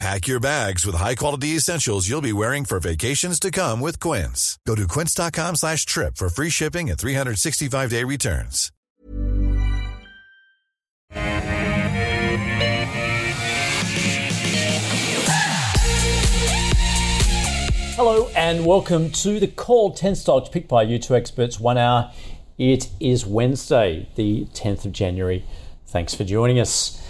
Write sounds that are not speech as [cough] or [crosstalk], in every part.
Pack your bags with high-quality essentials you'll be wearing for vacations to come with Quince. Go to quince.com slash trip for free shipping and 365-day returns. Hello and welcome to the Call 10 Stocks picked by you two experts, one hour. It is Wednesday, the 10th of January. Thanks for joining us.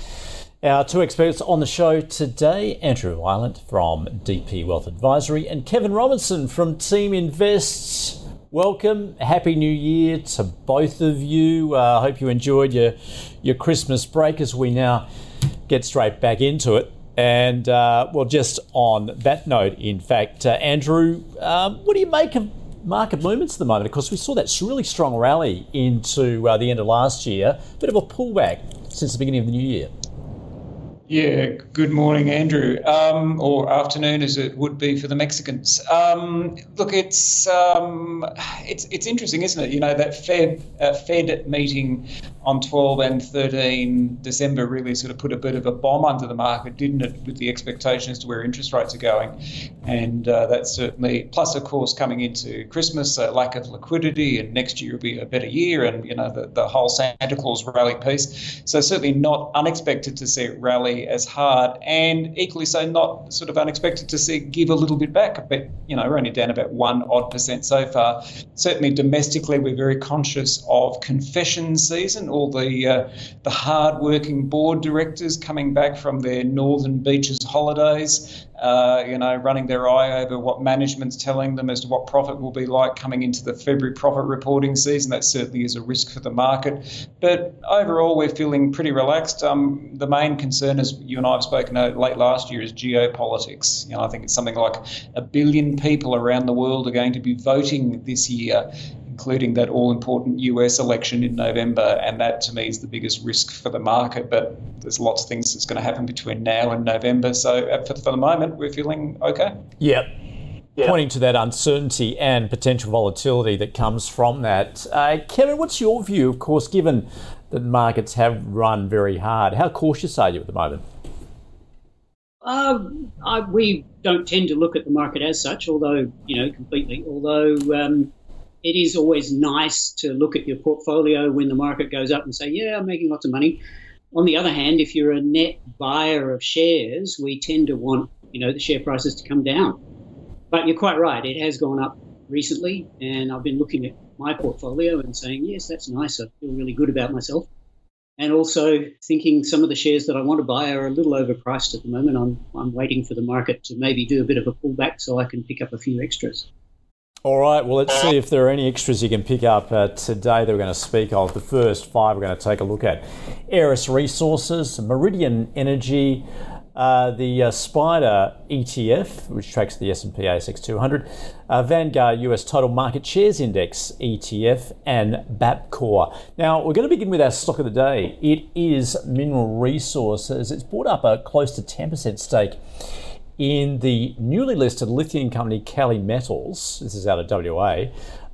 Our two experts on the show today Andrew Wielandt from DP Wealth Advisory and Kevin Robinson from Team Invests. Welcome, happy new year to both of you. I uh, hope you enjoyed your your Christmas break as we now get straight back into it. And uh, well, just on that note, in fact, uh, Andrew, um, what do you make of market movements at the moment? Of course, we saw that really strong rally into uh, the end of last year, bit of a pullback since the beginning of the new year. Yeah, good morning, Andrew, um, or afternoon as it would be for the Mexicans. Um, look, it's um, it's it's interesting, isn't it? You know that Fed uh, Fed meeting on 12 and 13 December really sort of put a bit of a bomb under the market, didn't it, with the expectation as to where interest rates are going, and uh, that's certainly plus, of course, coming into Christmas, a lack of liquidity, and next year will be a better year, and you know the the whole Santa Claus rally piece. So certainly not unexpected to see it rally as hard, and equally so not sort of unexpected to see give a little bit back. But you know, we're only down about one odd percent so far. Certainly domestically, we're very conscious of confession season. All the uh, the hard-working board directors coming back from their northern beaches holidays uh, you know, running their eye over what management's telling them as to what profit will be like coming into the February profit reporting season. That certainly is a risk for the market. But overall, we're feeling pretty relaxed. Um, the main concern, as you and I have spoken late last year, is geopolitics. You know, I think it's something like a billion people around the world are going to be voting this year including that all important US election in November. And that to me is the biggest risk for the market. But there's lots of things that's going to happen between now and November. So uh, for, for the moment, we're feeling okay. Yep. Yeah. Pointing to that uncertainty and potential volatility that comes from that. Uh, Kevin, what's your view, of course, given that markets have run very hard? How cautious are you at the moment? Uh, I, we don't tend to look at the market as such, although, you know, completely. Although um, it is always nice to look at your portfolio when the market goes up and say, yeah, I'm making lots of money. On the other hand, if you're a net buyer of shares, we tend to want, you know, the share prices to come down. But you're quite right, it has gone up recently, and I've been looking at my portfolio and saying, yes, that's nice. I feel really good about myself. And also thinking some of the shares that I want to buy are a little overpriced at the moment. I'm, I'm waiting for the market to maybe do a bit of a pullback so I can pick up a few extras. All right, well, let's see if there are any extras you can pick up uh, today that we're going to speak of. The first five we're going to take a look at Aeris Resources, Meridian Energy, uh, the uh, SPDR ETF, which tracks the S&P ASX 200, uh, Vanguard US Total Market Shares Index ETF, and Bapcor. Now, we're going to begin with our stock of the day. It is Mineral Resources. It's bought up a close to 10% stake in the newly listed lithium company Kali Metals. This is out of WA.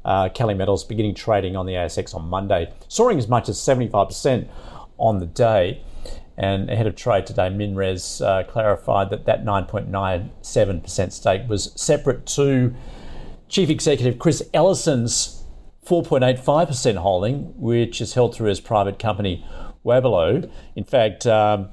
Uh, Kali Metals beginning trading on the ASX on Monday, soaring as much as 75% on the day. And ahead of trade today, MinRes uh, clarified that that 9.97% stake was separate to Chief Executive Chris Ellison's 4.85% holding, which is held through his private company Wabelo. In fact, um,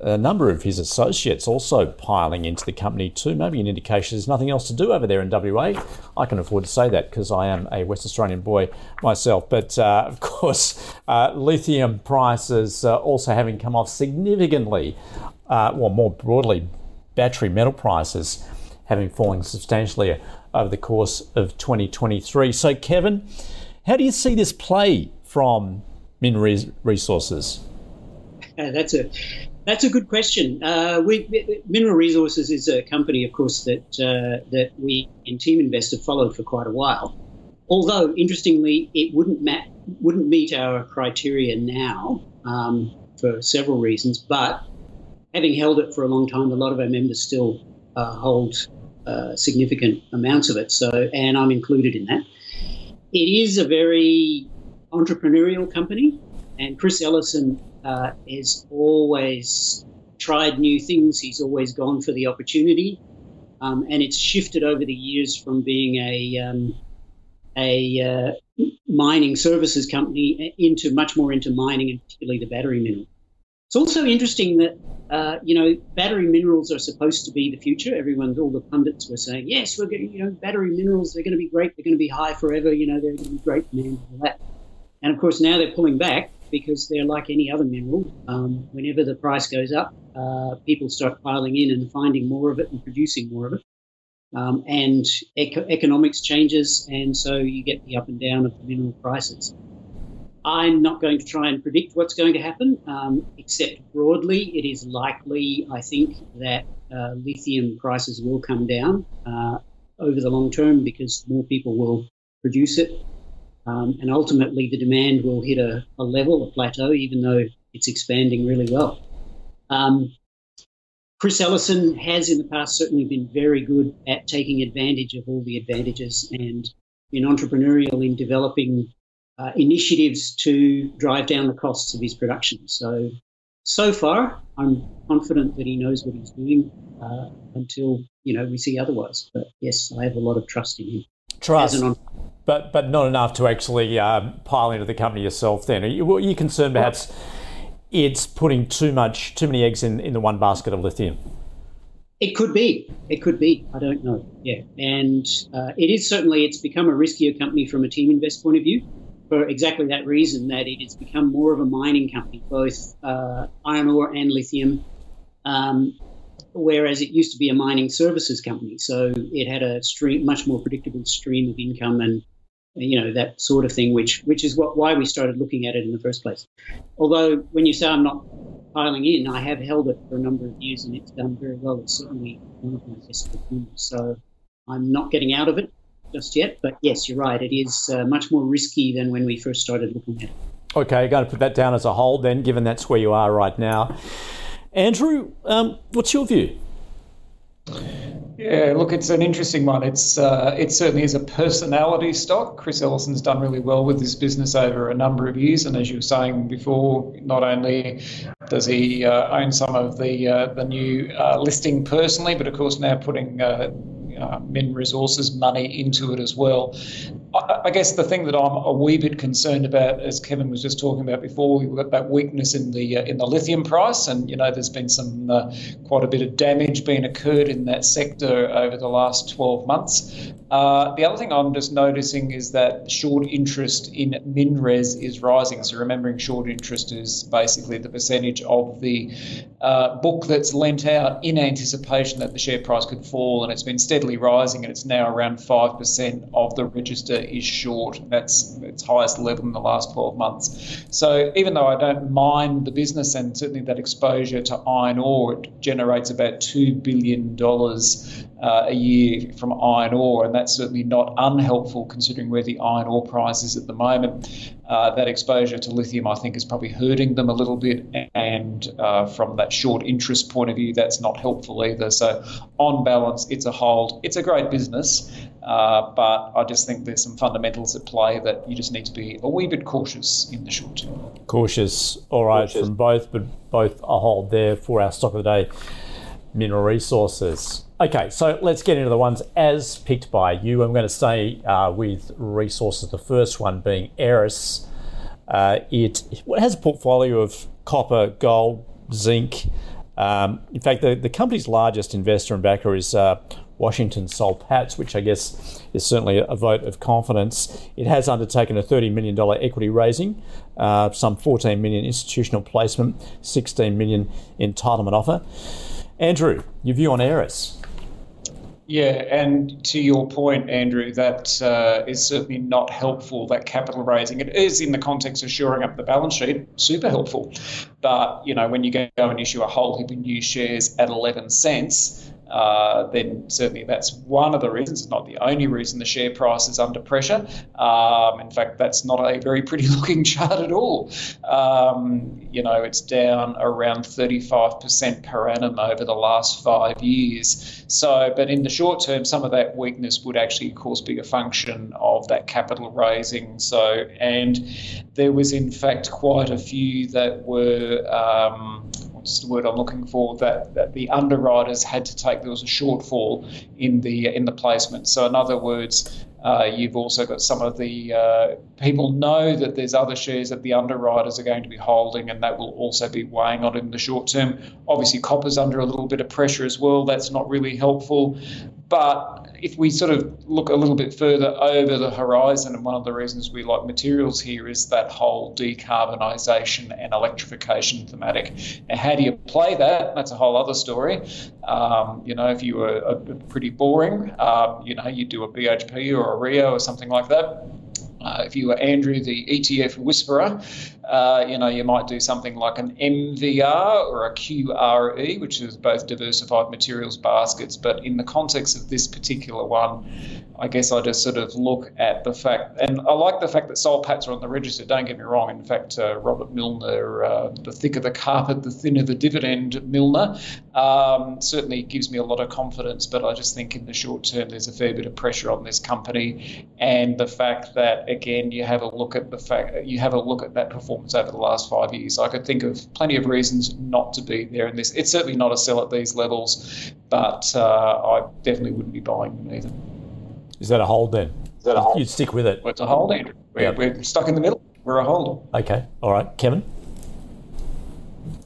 a number of his associates also piling into the company too. Maybe an indication there's nothing else to do over there in WA. I can afford to say that because I am a West Australian boy myself. But uh, [laughs] of course, uh, lithium prices uh, also having come off significantly, uh, well, more broadly, battery metal prices having fallen substantially over the course of 2023. So, Kevin, how do you see this play from Min Resources? Uh, that's a that's a good question. Uh, we, Mineral Resources is a company, of course, that uh, that we in Team Invest have followed for quite a while. although interestingly, it wouldn't mat- wouldn't meet our criteria now um, for several reasons. But having held it for a long time, a lot of our members still uh, hold uh, significant amounts of it. So, and I'm included in that. It is a very entrepreneurial company, and Chris Ellison uh, has always tried new things. He's always gone for the opportunity, um, and it's shifted over the years from being a um, a uh, mining services company into much more into mining, and particularly the battery mineral. It's also interesting that uh, you know battery minerals are supposed to be the future. Everyone, all the pundits were saying, yes, we're going, you know, battery minerals. They're going to be great. They're going to be high forever. You know, they're going to be great demand that. And of course, now they're pulling back because they're like any other mineral. Um, whenever the price goes up, uh, people start piling in and finding more of it and producing more of it. Um, and eco- economics changes, and so you get the up and down of the mineral prices. I'm not going to try and predict what's going to happen, um, except broadly, it is likely, I think, that uh, lithium prices will come down uh, over the long term because more people will produce it. Um, and ultimately, the demand will hit a, a, level, a plateau, even though it's expanding really well. Um, Chris Ellison has in the past certainly been very good at taking advantage of all the advantages and been entrepreneurial in developing uh, initiatives to drive down the costs of his production. So, so far, I'm confident that he knows what he's doing uh, until you know we see otherwise. But yes, I have a lot of trust in him. Trust, but but not enough to actually um, pile into the company yourself. Then, are you, are you concerned perhaps it's putting too much, too many eggs in in the one basket of lithium? It could be. It could be. I don't know. Yeah, and uh, it is certainly. It's become a riskier company from a Teaminvest point of view for exactly that reason that it has become more of a mining company, both uh, iron ore and lithium, um, whereas it used to be a mining services company. So it had a stream, much more predictable stream of income and you know that sort of thing, which which is what why we started looking at it in the first place. Although when you say I'm not piling in, I have held it for a number of years and it's done very well. It's certainly one of my best performers. So I'm not getting out of it just yet. But yes, you're right. It is uh, much more risky than when we first started looking at it. Okay, going to put that down as a hold then, given that's where you are right now. Andrew, um, what's your view? Yeah, look, it's an interesting one. It's uh, it certainly is a personality stock. Chris Ellison's done really well with this business over a number of years, and as you were saying before, not only does he uh, own some of the uh, the new uh, listing personally, but of course now putting uh, uh, Min Resources money into it as well. I, I, guess the thing that I'm a wee bit concerned about, as Kevin was just talking about before, we've got that weakness in the uh, in the lithium price, and you know there's been some uh, quite a bit of damage being occurred in that sector over the last 12 months. Uh, the other thing I'm just noticing is that short interest in MinRes is rising. So remembering short interest is basically the percentage of the uh, book that's lent out in anticipation that the share price could fall, and it's been steadily rising, and it's now around five percent of the register is short. That's its highest level in the last 12 months. So even though I don't mind the business and certainly that exposure to iron ore, it generates about two billion dollars uh, a year from iron ore, and that's certainly not unhelpful considering where the iron ore price is at the moment. Uh, that exposure to lithium, I think, is probably hurting them a little bit, and uh, from that short interest point of view, that's not helpful either. So, on balance, it's a hold. It's a great business, uh, but I just think there's some fundamentals at play that you just need to be a wee bit cautious in the short term. Cautious, all right, cautious. from both, but both a hold there for our stock of the day, mineral resources. Okay, so let's get into the ones as picked by you. I'm going to stay uh, with resources. The first one being Aeris. Uh, it, has a portfolio of copper, gold, zinc. Um, in fact, the, the company's largest investor and backer is uh, Washington Soul Patts, which I guess is certainly a vote of confidence. It has undertaken a $30 million equity raising, uh, some 14 million institutional placement, 16 million entitlement offer. Andrew, your view on Aeris? Yeah, and to your point, Andrew, that uh, is certainly not helpful, that capital raising. It is in the context of shoring up the balance sheet, super helpful. But, you know, when you go and issue a whole heap of new shares at 11 cents, uh, then certainly that's one of the reasons, it's not the only reason the share price is under pressure. Um, in fact, that's not a very pretty [laughs] looking chart at all. Um, you know, it's down around 35% per annum over the last five years. So, but in the short term, some of that weakness would actually, of course, be a function of that capital raising. So, and there was in fact quite a few that were. Um, what's the word I'm looking for? That, that the underwriters had to take there was a shortfall in the in the placement. So in other words, uh, you've also got some of the uh, people know that there's other shares that the underwriters are going to be holding, and that will also be weighing on in the short term. Obviously, copper's under a little bit of pressure as well. That's not really helpful. But if we sort of look a little bit further over the horizon, and one of the reasons we like materials here is that whole decarbonisation and electrification thematic. Now, how do you play that? That's a whole other story. Um, you know, if you were a, pretty boring, um, you know, you do a BHP or a Rio or something like that. Uh, if you were Andrew, the ETF whisperer, uh, you know, you might do something like an MVR or a QRE, which is both diversified materials baskets. But in the context of this particular one, I guess I just sort of look at the fact, and I like the fact that Soul Patts are on the register. Don't get me wrong. In fact, uh, Robert Millner, uh, the thicker the carpet, the thinner the dividend. Millner um, certainly gives me a lot of confidence. But I just think in the short term, there's a fair bit of pressure on this company, and the fact that again, you have a look at the fact you have a look at that performance over the last five years. I could think of plenty of reasons not to be there in this. It's certainly not a sell at these levels, but uh, I definitely wouldn't be buying them either. Is that a hold then? Is that a hold? You'd stick with it. Well, it's a hold, Andrew. We're, yep. we're stuck in the middle. We're a hold. Okay. All right. Kevin?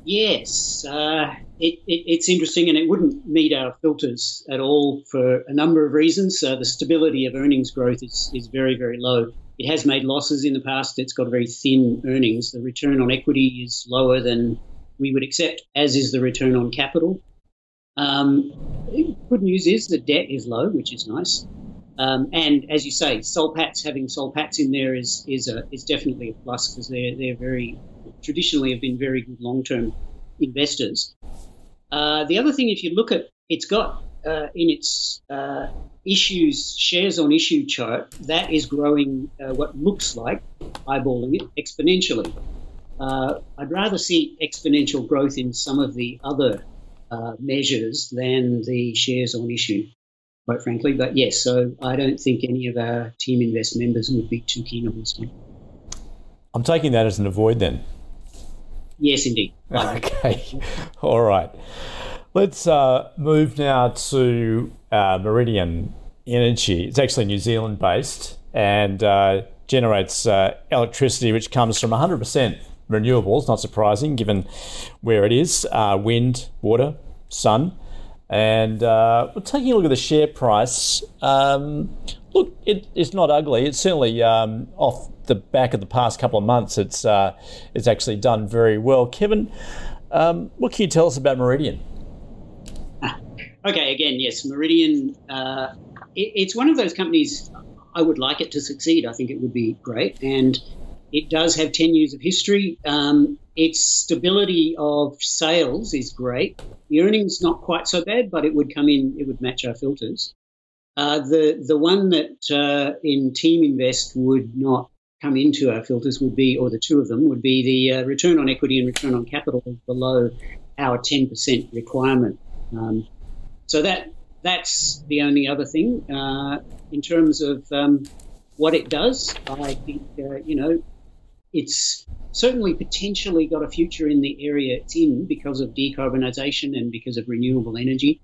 Yes. Uh, it, it, it's interesting and it wouldn't meet our filters at all for a number of reasons. Uh, the stability of earnings growth is, is very, very low. It has made losses in the past. It's got very thin earnings. The return on equity is lower than we would accept, as is the return on capital. Um, good news is the debt is low, which is nice. Um, and as you say, Soul Patts having Soul Patts in there is is a, is definitely a plus because they're they're very traditionally have been very good long term investors. Uh, the other thing, if you look at, it's got uh, in its uh, issues shares on issue chart that is growing uh, what looks like eyeballing it exponentially. Uh, I'd rather see exponential growth in some of the other uh, measures than the shares on issue quite frankly. But yes, so I don't think any of our Team Invest members would be too keen on this one. I'm taking that as an avoid then. Yes, indeed. [laughs] Okay. All right. Let's uh, move now to uh, Meridian Energy. It's actually New Zealand based and uh, generates uh, electricity which comes from 100% renewables, not surprising given where it is uh, wind, water, sun. And uh, we're taking a look at the share price, um, look, it, it's not ugly. It's certainly um, off the back of the past couple of months. It's it's actually done very well. Kevin, um, what can you tell us about Meridian? Okay, again, yes, Meridian. Uh, it, it's one of those companies. I would like it to succeed. I think it would be great, and it does have ten years of history. Um, its stability of sales is great. The earnings not quite so bad, but it would come in. It would match our filters. Uh, the the one that uh, in Team Invest would not come into our filters would be, or the two of them would be the uh, return on equity and return on capital below our 10% requirement. Um, so that that's the only other thing uh, in terms of um, what it does. I think uh, you know it's certainly potentially got a future in the area it's in because of decarbonisation and because of renewable energy.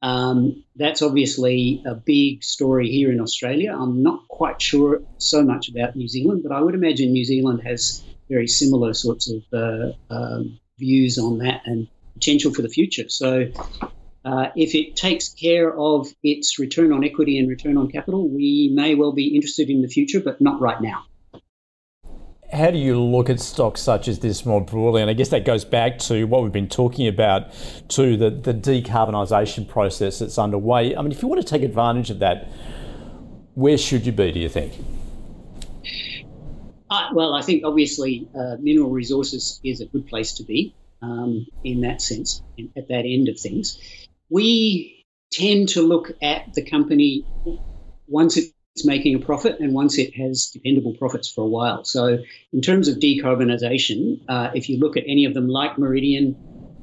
Um, that's obviously a big story here in Australia. I'm not quite sure so much about New Zealand, but I would imagine New Zealand has very similar sorts of uh, um, views on that and potential for the future. So, uh, if it takes care of its return on equity and return on capital, we may well be interested in the future, but not right now how do you look at stocks such as this more broadly? And I guess that goes back to what we've been talking about, to the, the decarbonisation process that's underway. I mean, if you want to take advantage of that, where should you be, do you think? Uh, well, I think obviously uh, mineral resources is a good place to be um, in that sense, in, at that end of things. We tend to look at the company once it's making a profit and once it has dependable profits for a while. So, in terms of decarbonisation, uh, if you look at any of them, like Meridian,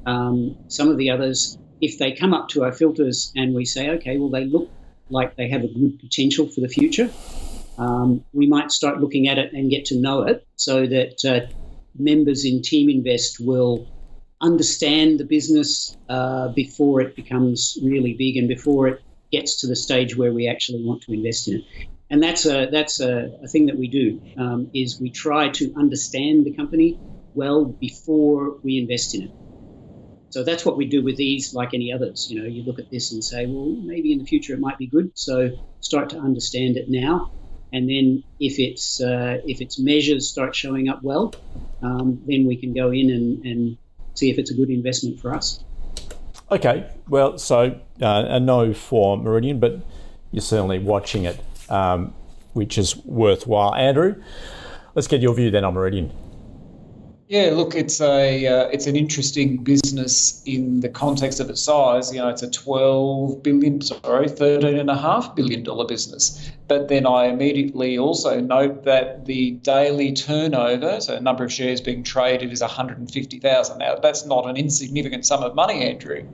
um, some of the others, if they come up to our filters and we say, okay, well, they look like they have a good potential for the future, um, we might start looking at it and get to know it so that uh, members in Team Invest will understand the business uh, before it becomes really big and before it gets to the stage where we actually want to invest in it. And that's a that's a, a thing that we do um, is we try to understand the company well before we invest in it. So that's what we do with these, like any others. You know, you look at this and say, well, maybe in the future it might be good. So start to understand it now, and then if it's uh, if its measures start showing up well, um, then we can go in and, and see if it's a good investment for us. Okay, well, so uh, a no for Meridian, but you're certainly watching it, um, which is worthwhile. Andrew, let's get your view then on Meridian. Yeah, look, it's a uh, it's an interesting business in the context of its size. You know, it's a twelve billion, sorry, thirteen and a half billion dollar business. But then I immediately also note that the daily turnover, so number of shares being traded, is one hundred and fifty thousand. Now, that's not an insignificant sum of money, Andrew.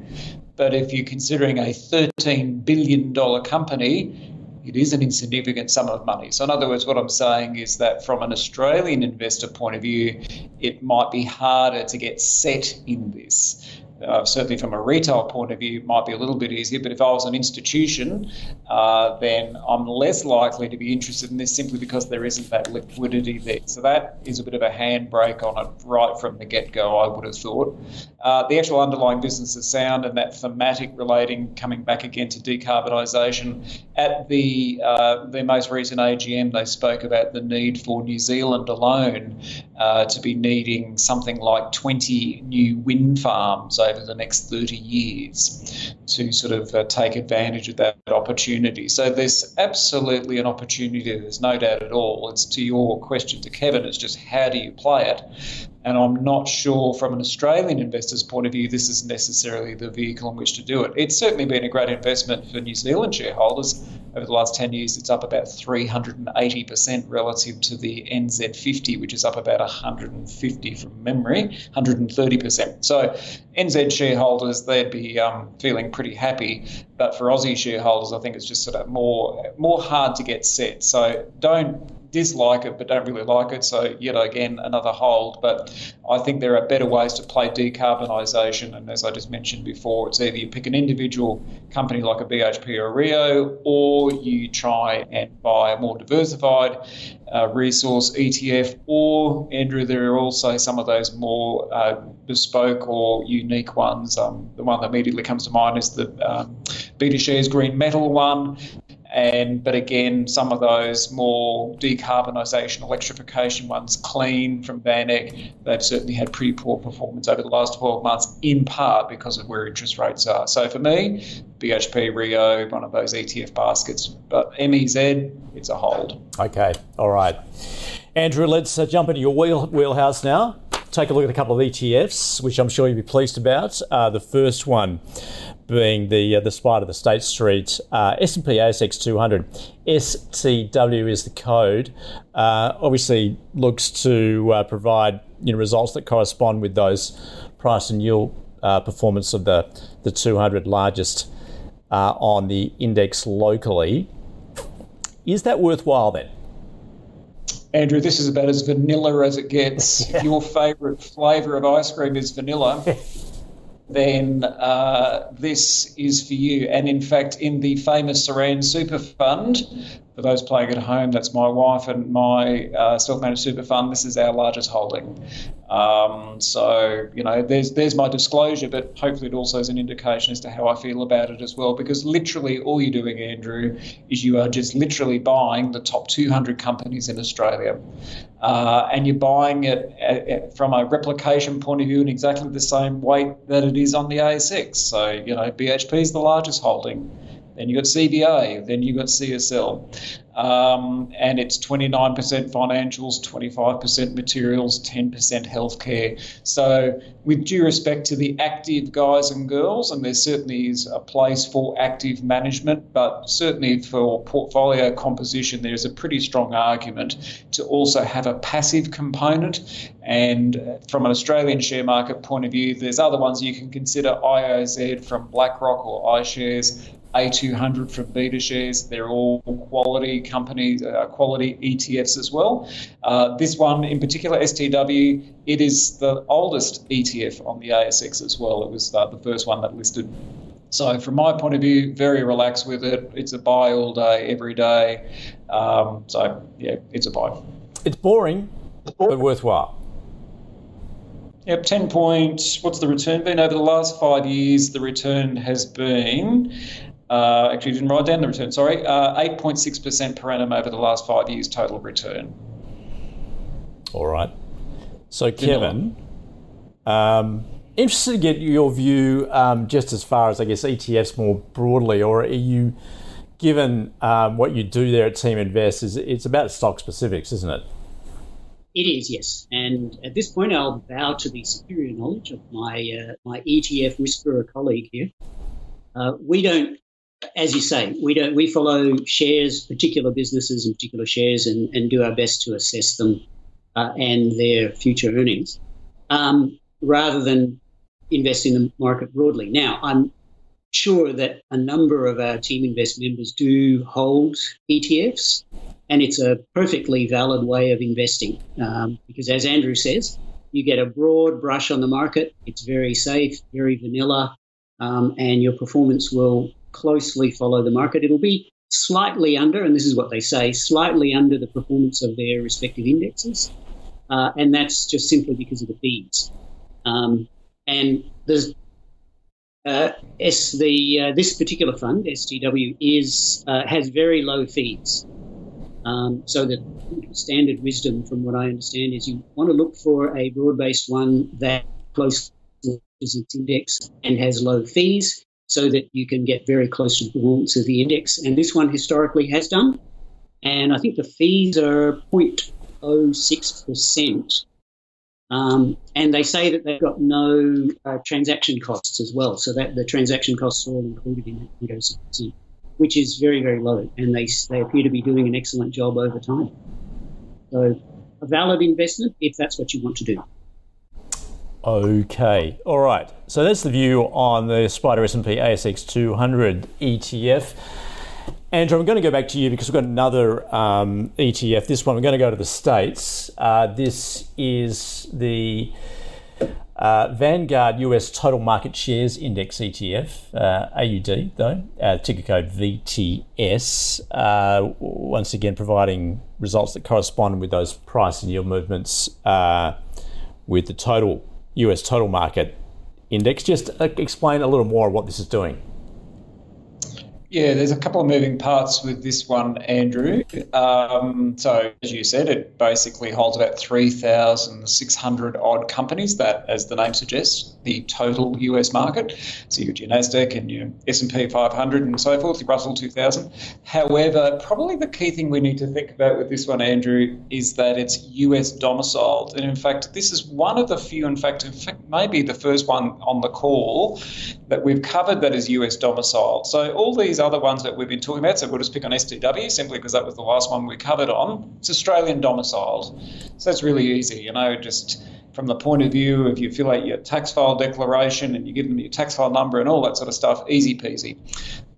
But if you're considering a thirteen billion dollar company, it is an insignificant sum of money. So, in other words, what I'm saying is that from an Australian investor point of view, it might be harder to get set in this uh, certainly from a retail point of view, it might be a little bit easier. But if I was an institution, uh, then I'm less likely to be interested in this simply because there isn't that liquidity there. So that is a bit of a handbrake on it right from the get go, I would have thought. Uh, the actual underlying business is sound, and that thematic relating coming back again to decarbonisation. At the uh, the most recent AGM, they spoke about the need for New Zealand alone uh, to be needing something like 20 new wind farms over the next 30 years to sort of uh, take advantage of that opportunity. So there's absolutely an opportunity. There's no doubt at all. It's to your question to Kevin. It's just how do you play it? And I'm not sure from an Australian investor's point of view, this is necessarily the vehicle in which to do it. It's certainly been a great investment for New Zealand shareholders. Over the last 10 years, it's up about 380% relative to the NZ50, which is up about 150 from memory, 130%. So, NZ shareholders, they'd be um, feeling pretty happy. But for Aussie shareholders, I think it's just sort of more, more hard to get set. So, don't dislike it but don't really like it. So, yet again, another hold. But I think there are better ways to play decarbonisation. And as I just mentioned before, it's either you pick an individual company like a BHP or Rio, or you try and buy a more diversified uh, resource ETF, or Andrew, there are also some of those more uh, bespoke or unique ones. Um, the one that immediately comes to mind is the um, BetaShares Green Metal one. And but again, some of those more decarbonisation, electrification ones, clean from VanEck, they've certainly had pretty poor performance over the last 12 months, in part because of where interest rates are. So for me, BHP Rio, one of those ETF baskets, but MEZ, it's a hold. Okay, all right. Andrew, let's uh, jump into your wheel, wheelhouse now. Take a look at a couple of ETFs, which I'm sure you'll be pleased about. Uh, the first one being the uh, the SPDR, the State Street uh, S&P ASX 200. STW is the code. Uh, obviously, looks to uh, provide you know results that correspond with those price and yield uh, performance of the the 200 largest uh, on the index locally. Is that worthwhile then? Andrew, this is about as vanilla as it gets. Yeah. [laughs] Your favourite flavour of ice cream is vanilla. [laughs] then uh, this is for you. And in fact, in the famous Saran Super Fund, for those playing at home, that's my wife and my uh, self-managed super fund. This is our largest holding. Um, so you know, there's there's my disclosure, but hopefully it also is an indication as to how I feel about it as well. Because literally, all you're doing, Andrew, is you are just literally buying the top 200 companies in Australia, uh, and you're buying it at, at, from a replication point of view in exactly the same weight that it is on the ASX. So you know, BHP is the largest holding. Then you got CBA, then you got CSL. Um, and it's 29% financials, 25% materials, 10% healthcare. So, with due respect to the active guys and girls, and there certainly is a place for active management, but certainly for portfolio composition, there's a pretty strong argument to also have a passive component. And from an Australian share market point of view, there's other ones you can consider IOZ from BlackRock or iShares. A200 from BetaShares. They're all quality companies, uh, quality ETFs as well. Uh, this one in particular, STW, it is the oldest ETF on the ASX as well. It was uh, the first one that listed. So, from my point of view, very relaxed with it. It's a buy all day, every day. Um, so, yeah, it's a buy. It's boring, but worthwhile. Yep, 10 point. What's the return been over the last five years? The return has been uh, actually, didn't write down the return, sorry. Uh, 8.6% per annum over the last five years total return. All right. So, Kevin, um, interested to get your view um, just as far as, I guess, ETFs more broadly, or are you, given um, what you do there at Team Invest, is it's about stock specifics, isn't it? It is, yes. And at this point, I'll bow to the superior knowledge of my uh, my ETF whisperer colleague here. Uh, we don't as you say, we don't we follow shares, particular businesses and particular shares, and, and do our best to assess them uh, and their future earnings, um, rather than invest in the market broadly. Now, I'm sure that a number of our Team Invest members do hold ETFs, and it's a perfectly valid way of investing um, because, as Andrew says, you get a broad brush on the market. It's very safe, very vanilla, um, and your performance will closely follow the market. It'll be slightly under, and this is what they say, slightly under the performance of their respective indexes. Uh, and that's just simply because of the fees. Um, and there's uh, S, the uh, this particular fund, STW, is uh, has very low fees. Um, so the standard wisdom, from what I understand, is you want to look for a broad-based one that closely its index and has low fees so that you can get very close to the performance of the index. And this one historically has done. And I think the fees are 0.06%. Um, and they say that they've got no uh, transaction costs as well. So that the transaction costs are all included in that 0.06%, which is very, very low. And they, they appear to be doing an excellent job over time. So a valid investment if that's what you want to do. Okay, all right. So that's the view on the SPDR S&P ASX 200 ETF. Andrew, I'm going to go back to you because we've got another um, ETF. This one, we're going to go to the States. Uh, this is the uh, Vanguard US Total Market Shares Index ETF, uh, AUD though, uh, ticker code VTS. Uh, once again, providing results that correspond with those price and yield movements uh, with the total US total market index. Just uh, explain a little more what this is doing. Yeah, there's a couple of moving parts with this one, Andrew. Um, so, as you said, it basically holds about 3,600 odd companies. That, as the name suggests, the total US market. So you got your Nasdaq and your S&P 500 and so forth, your Russell 2000. However, probably the key thing we need to think about with this one, Andrew, is that it's US domiciled. And in fact, this is one of the few, in fact, in fact, maybe the first one on the call that we've covered that is US domiciled. So all these other ones that we've been talking about, so we'll just pick on STW simply because that was the last one we covered on. It's Australian domiciled. So it's really easy, you know, just from the point of view of you fill out your tax file declaration and you give them your tax file number and all that sort of stuff, easy peasy.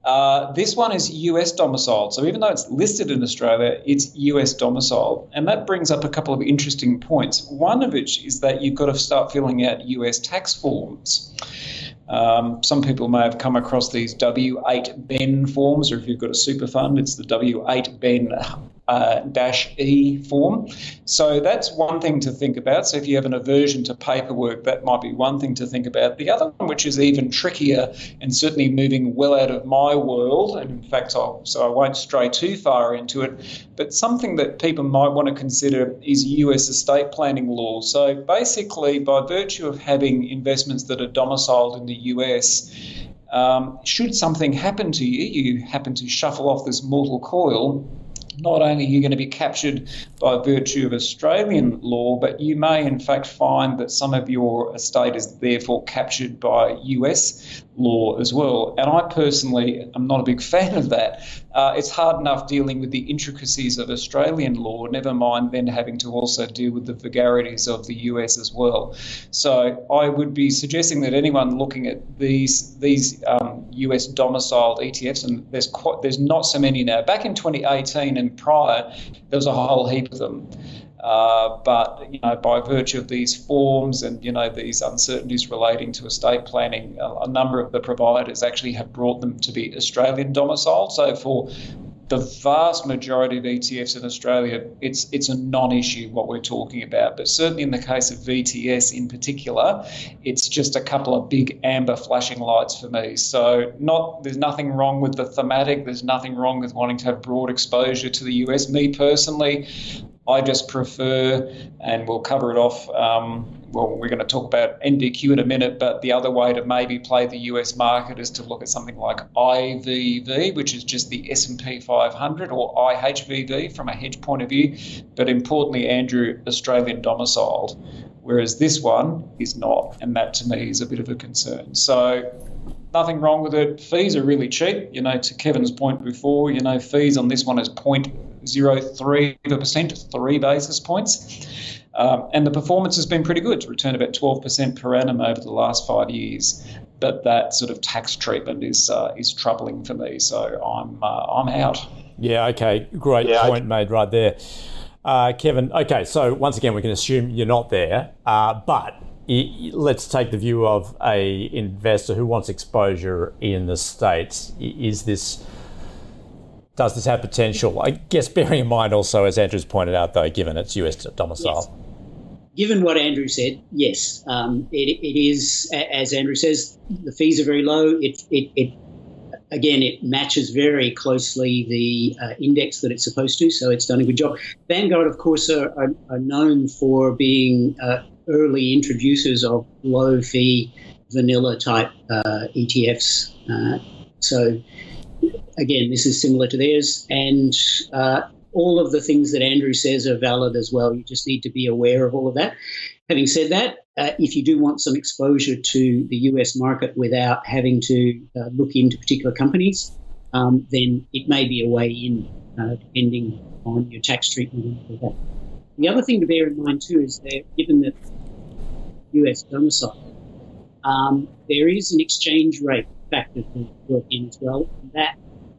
Uh, this one is US domiciled. So even though it's listed in Australia, it's US domiciled. And that brings up a couple of interesting points. One of which is that you've got to start filling out US tax forms. Um, some people may have come across these W8 Ben forms, or if you've got a super fund, it's the W8 Ben uh, dash E form. So that's one thing to think about. So if you have an aversion to paperwork, that might be one thing to think about. The other one, which is even trickier and certainly moving well out of my world, and in fact, I'll, so I won't stray too far into it, but something that people might want to consider is US estate planning law. So basically, by virtue of having investments that are domiciled in the US, Um, should something happen to you, you happen to shuffle off this mortal coil, not only are you going to be captured by virtue of Australian law, but you may in fact find that some of your estate is therefore captured by US law as well. And I personally am not a big [laughs] fan of that. Uh, it's hard enough dealing with the intricacies of Australian law, never mind then having to also deal with the vagaries of the US as well. So I would be suggesting that anyone looking at these these um, US domiciled ETFs, and there's quite, there's not so many now. Back in 2018 and prior, there was a whole heap of them. Uh, but you know, by virtue of these forms and you know these uncertainties relating to estate planning, a, a, number of the providers actually have brought them to be Australian domiciled. So for the vast majority of ETFs in Australia, it's it's a non-issue what we're talking about. But certainly in the case of VTS in particular, it's just a couple of big amber flashing lights for me. So not there's nothing wrong with the thematic. There's nothing wrong with wanting to have broad exposure to the US. Me personally, I just prefer, and we'll cover it off. Um, well, we're going to talk about NDQ in a minute, but the other way to maybe play the US market is to look at something like IVV, which is just the S&P 500, or IHVV from a hedge point of view. But importantly, Andrew, Australian domiciled, whereas this one is not, and that to me is a bit of a concern. So nothing wrong with it. Fees are really cheap. You know, to Kevin's point before, you know, fees on this one is 0.03%, three basis points. Um, and the performance has been pretty good. It's returned about 12% per annum over the last five years. But that sort of tax treatment is uh, is troubling for me. So I'm uh, I'm out. Yeah. Okay. Great yeah, point made right there, uh, Kevin. Okay. So once again, we can assume you're not there, uh, but let's take the view of a investor who wants exposure in the states. Is this does this have potential? I guess bearing in mind also, as Andrew's pointed out, though, given its US domicile. Yes. Given what Andrew said, yes, um, it, it is as Andrew says, the fees are very low. It, it, it again, it matches very closely the uh, index that it's supposed to, so it's done a good job. Vanguard, of course, are, are, are known for being uh, early introducers of low fee vanilla type uh, ETFs. Uh, so, again, this is similar to theirs. And uh, all of the things that Andrew says are valid as well. You just need to be aware of all of that. Having said that, uh, if you do want some exposure to the US market without having to uh, look into particular companies, um, then it may be a way in, uh, depending on your tax treatment. For that. The other thing to bear in mind too is that given that US domicile, um, there is an exchange rate factor to work in as well. And that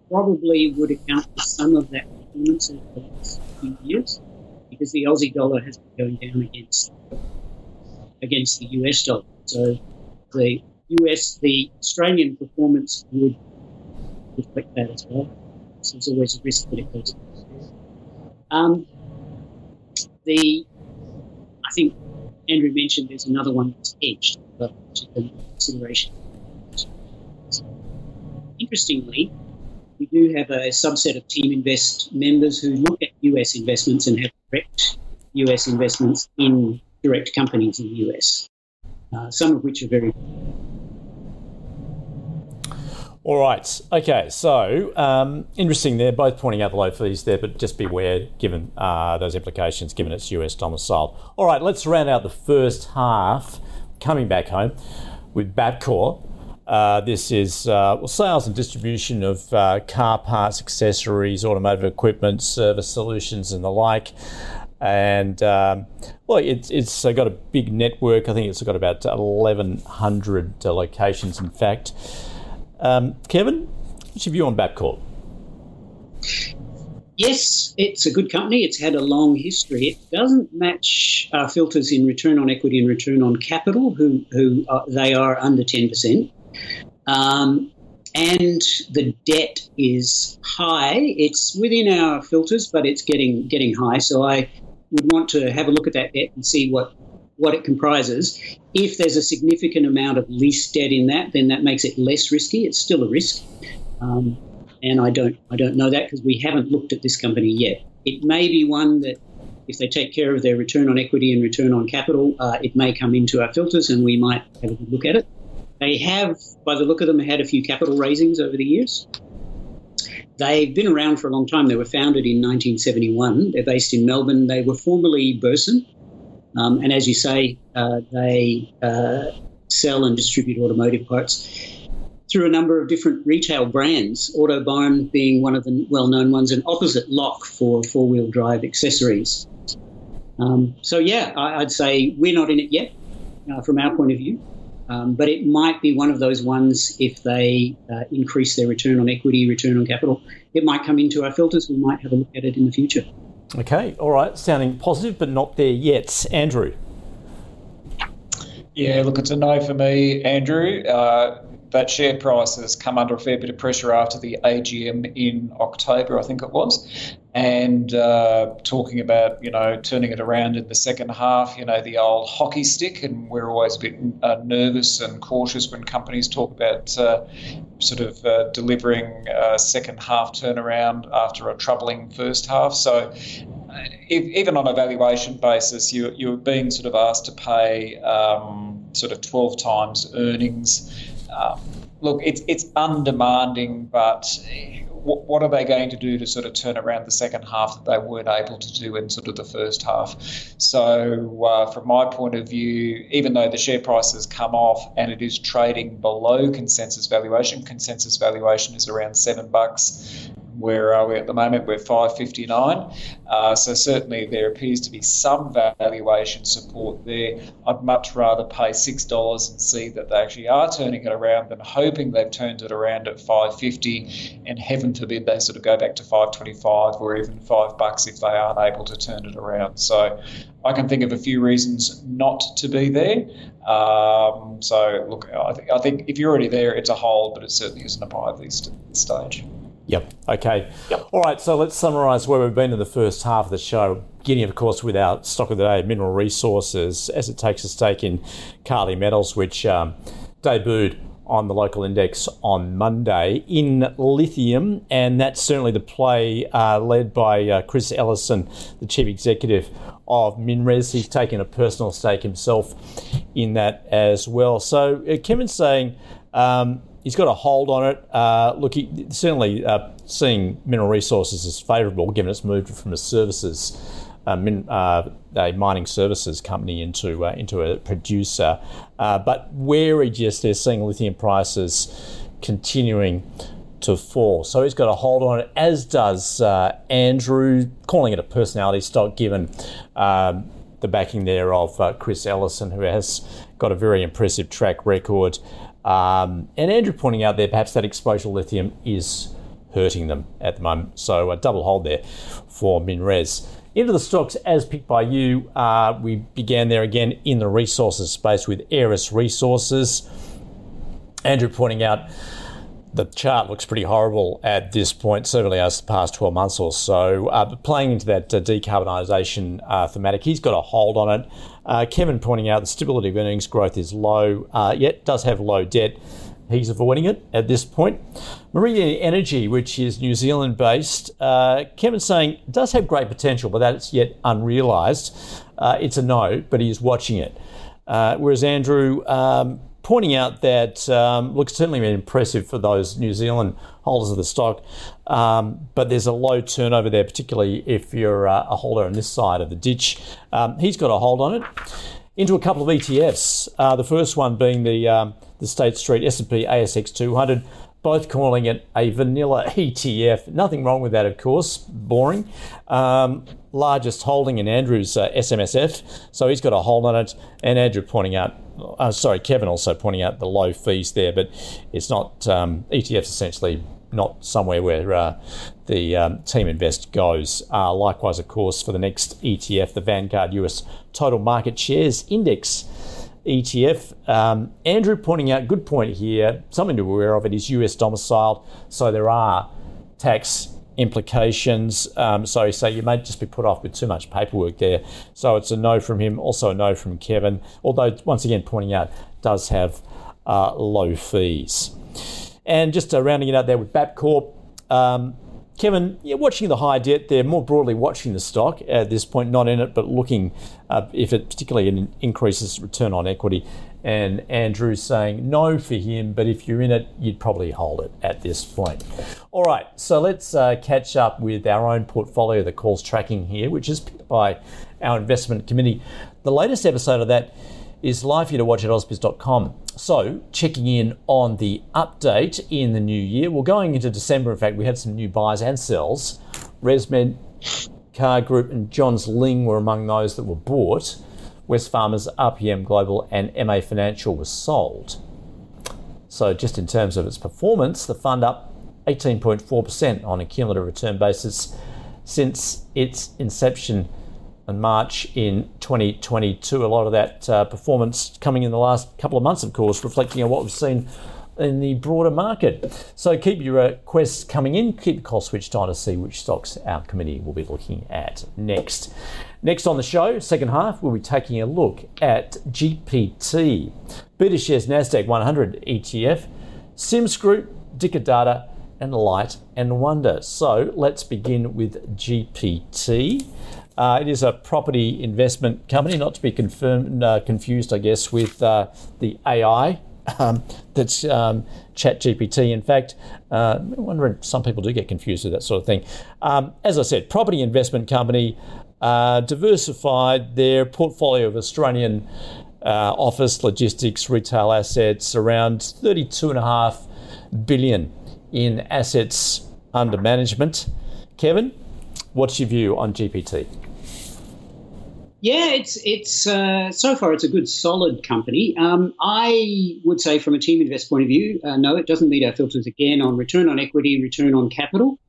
probably would account for some of that performance over the last few years because the Aussie dollar has been going down against against the US dollar. So the US, the Australian performance would reflect that as well. So there's always a risk that it goes. Um, the I think Andrew mentioned there's another one that's hedged, but consideration. Interestingly, we do have a subset of Team Invest members who look at US investments and have direct US investments in direct companies in the US, uh, some of which are very all right. Okay. So um, interesting. They're both pointing out the low fees there, but just beware given uh, those implications, given its US domicile. All right. Let's round out the first half. Coming back home with Bapcor. Uh, this is uh, well, sales and distribution of uh, car parts, accessories, automotive equipment, service solutions, and the like. And um, well, it's it's got a big network. I think it's got about 1,100 locations, in fact. Um, Kevin, what's your view on Bapcor? Yes, it's a good company. It's had a long history. It doesn't match our filters in return on equity and return on capital, who, who they are under 10%. Um, and the debt is high. It's within our filters, but it's getting getting high. So I would want to have a look at that debt and see what what it comprises. If there's a significant amount of lease debt in that, then that makes it less risky. It's still a risk, um, and I don't I don't know that because we haven't looked at this company yet. It may be one that, if they take care of their return on equity and return on capital, uh, it may come into our filters, and we might have a look at it. They have, by the look of them, had a few capital raisings over the years. They've been around for a long time. They were founded in 1971. They're based in Melbourne. They were formerly Burson. Um, and as you say, uh, they uh, sell and distribute automotive parts through a number of different retail brands, Autobarn being one of the well known ones, and Opposite Lock for four wheel drive accessories. Um, so, yeah, I, would say we're not in it yet uh, from our point of view. Um, but it might be one of those ones if they uh, increase their return on equity, return on capital. It might come into our filters. We might have a look at it in the future. Okay, all right, sounding positive, but not there yet. Andrew. Yeah, look, it's a no for me, Andrew. Uh, that share price has come under a fair bit of pressure after the AGM in October, I think it was, and uh, talking about you know turning it around in the second half. You know the old hockey stick, and we're always a bit uh, nervous and cautious when companies talk about uh, sort of uh, delivering a second half turnaround after a troubling first half. So. If, even on a valuation basis, you, you're being sort of asked to pay um, sort of 12 times earnings um, look, it's it's undemanding, but what are they going to do to sort of turn around the second half that they weren't able to do in sort of the first half? So, uh, from my point of view, even though the share price has come off and it is trading below consensus valuation, consensus valuation is around seven bucks where are we at the moment? We're 559. Uh, so certainly there appears to be some valuation support there. I'd much rather pay six dollars and see that they actually are turning it around than hoping they've turned it around at 550 and heaven forbid they sort of go back to 525 or even five bucks if they aren't able to turn it around. So I can think of a few reasons not to be there. Um, so look, I, th- I think if you're already there, it's a hold, but it certainly isn't a buy at this stage. Yep. Okay. Yep. All right. So let's summarise where we've been in the first half of the show. Beginning, of course, with our stock of the day, Mineral Resources, as it takes a stake in Kali Metals, which um, debuted on the local index on Monday in lithium, and that's certainly the play uh, led by uh, Chris Ellison, the chief executive of MinRes. He's taken a personal stake himself in that as well. So uh, Kevin's saying. Um, he's got a hold on it. Uh, look, he, certainly uh, seeing mineral resources as favourable, given it's moved from a services, uh, min, uh, a mining services company into uh, into a producer. Uh, but he just is seeing lithium prices continuing to fall. So he's got a hold on it, as does Andrew, calling it a personality stock, given. Um, the backing there of Chris Ellison, who has got a very impressive track record um, and Andrew pointing out there, perhaps that exposure to lithium is hurting them at the moment. So a double hold there for MinRes. Into the stocks as picked by you, uh, we began there again in the resources space with Aeris Resources. Andrew pointing out the chart looks pretty horrible at this point, certainly as the past 12 months or so. Uh, playing into that uh, decarbonisation uh, thematic, he's got a hold on it. Uh, Kevin pointing out the stability of earnings growth is low, uh, yet does have low debt. He's avoiding it at this point. Meridian Energy, which is New Zealand based, uh, Kevin saying does have great potential, but that's yet unrealised. it's a no, but he is watching it. whereas Andrew, um, pointing out that um, looks certainly been impressive for those New Zealand holders of the stock, um, but there's a low turnover there, particularly if you're uh, a holder on this side of the ditch. Um, he's got a hold on it. Into a couple of ETFs. Uh, the first one being the um, the State Street S&P ASX 200 both calling it a vanilla ETF. Nothing wrong with that, of course. Boring. Largest holding in Andrew's uh, SMSF, so he's got a hold on it. And Andrew pointing out, uh, sorry, Kevin also pointing out the low fees there, but it's not um, ETFs essentially not somewhere where uh, the um, Teaminvest goes. Uh, likewise, of course, for the next ETF, the Vanguard US Total Market Shares Index. ETF. Um, Andrew pointing out, good point here, something to be aware of, it is US domiciled, so there are tax implications. Um, so, so you may just be put off with too much paperwork there. So it's a no from him, also a no from Kevin, although once again pointing out does have uh, low fees. And just uh, rounding it out there with Bapcor, um, Kevin, you're watching the high debt there, more broadly watching the stock at this point, not in it, but looking uh, if it particularly increases return on equity. And Andrew's saying no for him, but if you're in it, you'd probably hold it at this point. All right, so let's uh, catch up with our own portfolio, that calls tracking here, which is picked by our investment committee. The latest episode of that is live for you to watch at ausbiz.com. So, checking in on the update in the new year. Well, going into December, in fact, we had some new buys and sells. ResMed, Car Group, and Johns Lyng were among those that were bought. Wesfarmers, RPM Global, and MA Financial was sold. So, just in terms of its performance, the fund up 18.4% on a cumulative return basis since its inception in March in 2022. A lot of that uh, performance coming in the last couple of months, of course, reflecting on what we've seen in the broader market. So keep your requests coming in, keep the call switched on to see which stocks our committee will be looking at next. Next on the show, second half, we'll be taking a look at GPT, BetaShares NASDAQ 100 ETF, Sims Group, Dicker Data, and Light and Wonder. So let's begin with GPT. Uh, it is a property investment company, not to be confirmed, uh, confused, I guess, with uh, the AI um, that's um, ChatGPT. In fact, uh, I'm wondering some people do get confused with that sort of thing. Um, as I said, property investment company, uh, diversified their portfolio of Australian uh, office, logistics, retail assets, around 32.5 billion in assets under management. Kevin, what's your view on GPT? Yeah, it's it's uh, so far it's a good solid company. Um, I would say from a Teaminvest point of view, uh, no, it doesn't meet our filters again on return on equity, return on capital,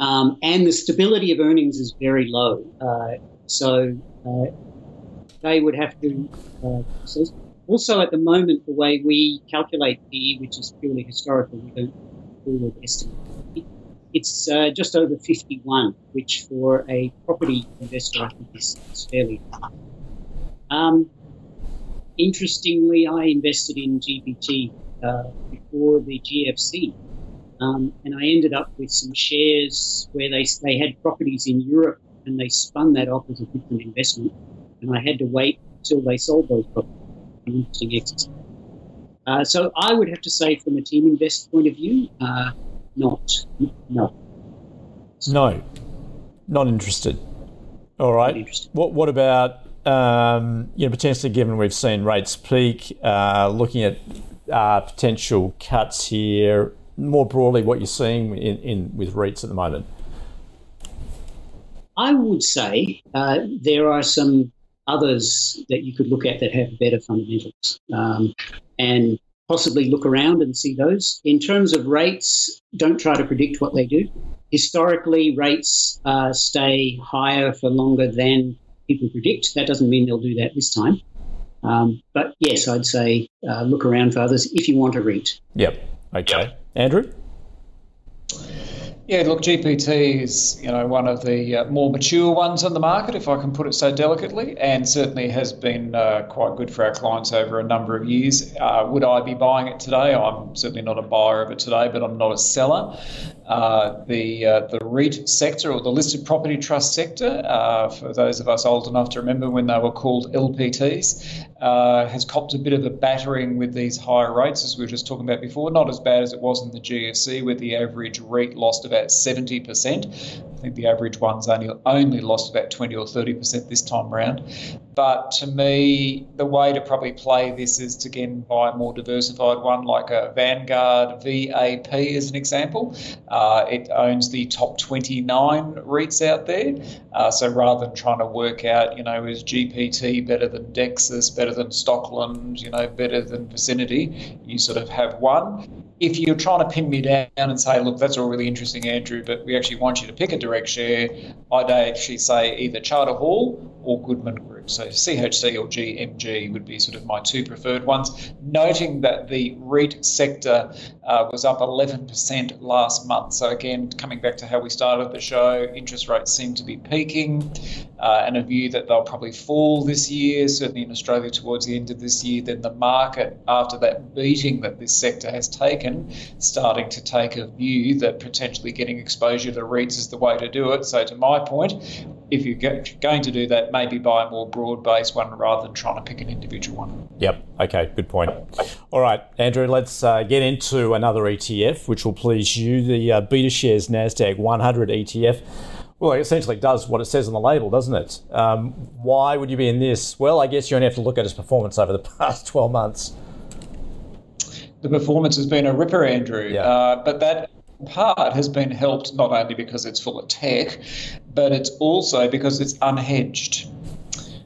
um, and the stability of earnings is very low. Uh, so uh, they would have to. Uh, also, at the moment, the way we calculate PE, which is purely historical, we don't forward estimate it's uh, just over 51, which for a property investor, I think is, is fairly high. Um, interestingly, I invested in GPT uh, before the GFC, um, and I ended up with some shares where they, they had properties in Europe and they spun that off as a different investment, and I had to wait until they sold those properties. An interesting exercise. Uh, so I would have to say, from a Teaminvest point of view, uh, not. No. No. Not interested. All right. Interested. What What about um, you know potentially given we've seen rates peak, uh, looking at uh, potential cuts here more broadly, what you're seeing in, in with REITs at the moment? I would say uh, there are some others that you could look at that have better fundamentals. Um, and possibly look around and see those. In terms of rates, don't try to predict what they do. Historically, rates uh, stay higher for longer than people predict. That doesn't mean they'll do that this time. Um, but yes, I'd say uh, look around for others if you want to read. Yep. Okay. Andrew? Yeah, look, GPT is you know one of the uh, more mature ones on the market, if I can put it so delicately, and certainly has been uh, quite good for our clients over a number of years. Uh, would I be buying it today? I'm certainly not a buyer of it today, but I'm not a seller. Uh, the uh, the REIT sector or the listed property trust sector, uh, for those of us old enough to remember when they were called LPTs, has copped a bit of a battering with these higher rates, as we were just talking about before. Not as bad as it was in the GFC, where the average REIT lost about 70%. I think the average one's only only lost about 20 or 30% this time around. But to me, the way to probably play this is to again buy a more diversified one like a Vanguard VAP as an example. Uh, it owns the top 29 REITs out there. Uh, so rather than trying to work out, you know, is GPT better than Dexus, better than Stockland, you know, better than Vicinity, you sort of have one if you're trying to pin me down and say, look, that's all really interesting, Andrew, but we actually want you to pick a direct share, I'd actually say either Charter Hall or Goodman Group. So CHC or GMG would be sort of my two preferred ones. Noting that the REIT sector uh, was up 11% last month. So again, coming back to how we started the show, interest rates seem to be peaking, uh, and a view that they'll probably fall this year, certainly in Australia towards the end of this year. Then the market, after that beating that this sector has taken, starting to take a view that potentially getting exposure to REITs is the way to do it. So to my point, if you're going to do that, maybe buy a more broad-based one rather than trying to pick an individual one. Yep. Okay. Good point. All right, Andrew. Let's uh, get into another ETF, which will please you. The uh, BetaShares Nasdaq 100 ETF. Well, it essentially does what it says on the label, doesn't it? Um, why would you be in this? Well, I guess you only have to look at its performance over the [laughs] past 12 months. The performance has been a ripper, Andrew. Yeah. Uh, but that part has been helped not only because it's full of tech, but it's also because it's unhedged.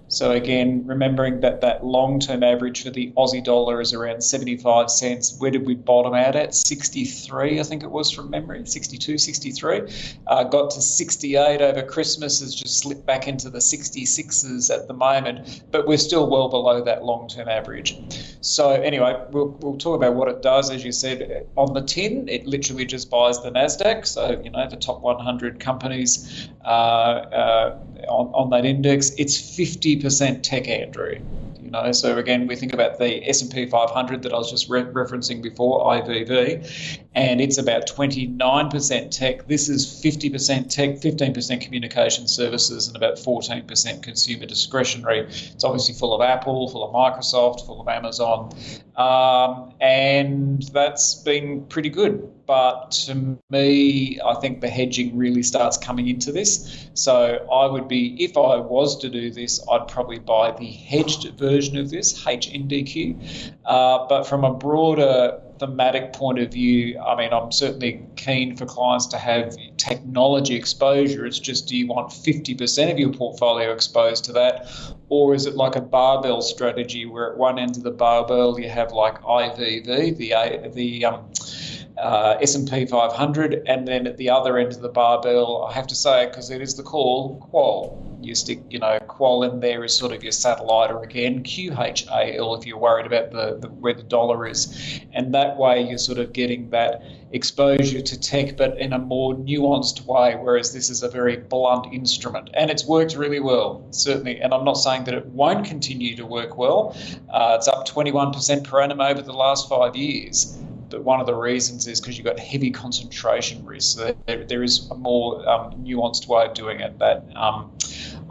So again, remembering that that long-term average for the Aussie dollar is around 75 cents. Where did we bottom out at? 63, I think it was from memory, 62, 63. Uh, got to 68 over Christmas, has just slipped back into the 66s at the moment, but we're still well below that long-term average. So anyway, we'll, we'll talk about what it does. As you said, on the tin, it literally just buys the Nasdaq. So you know the top 100 companies uh, uh, on, on that index. It's 50% tech, Andrew. You know, so again, we think about the S&P 500 that I was just re- referencing before, IVV, and it's about 29% tech. This is 50% tech, 15% communication services, and about 14% consumer discretionary. It's obviously full of Apple, full of Microsoft, full of Amazon, um, and that's been pretty good. But to me, I think the hedging really starts coming into this. So I would be, if I was to do this, I'd probably buy the hedged version of this, HNDQ. Uh, but from a broader thematic point of view, I mean, I'm certainly keen for clients to have technology exposure. It's just do you want 50% of your portfolio exposed to that? Or is it like a barbell strategy where at one end of the barbell you have like IVV, the, the um, uh, S&P 500, and then at the other end of the barbell, I have to say because it is the call, Qual. You stick, you know, Qual in there is sort of your satellite, or again QHAL if you're worried about the, the where the dollar is, and that way you're sort of getting that exposure to tech, but in a more nuanced way. Whereas this is a very blunt instrument, and it's worked really well, certainly. And I'm not saying that it won't continue to work well. Uh, it's up 21% per annum over the last five years but one of the reasons is because you've got heavy concentration risk. So there, there is a more um, nuanced way of doing it that um,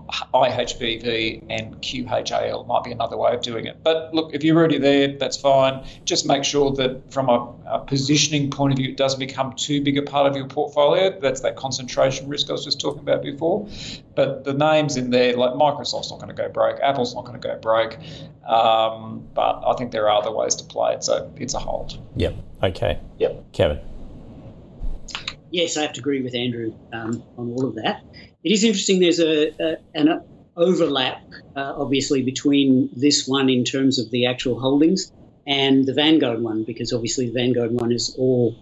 IHVV and QHAL might be another way of doing it. But look, if you're already there, that's fine. Just make sure that from a, a, positioning point of view, it doesn't become too big a part of your portfolio. That's that concentration risk I was just talking about before. But the names in there, like Microsoft's not going to go broke, Apple's not going to go broke. Um, but I think there are other ways to play it, so it's a hold. Yep. Okay. Yep. Kevin. Yes, I have to agree with Andrew um, on all of that. It is interesting. There's a, a an overlap, uh, obviously, between this one in terms of the actual holdings and the Vanguard one, because obviously the Vanguard one is all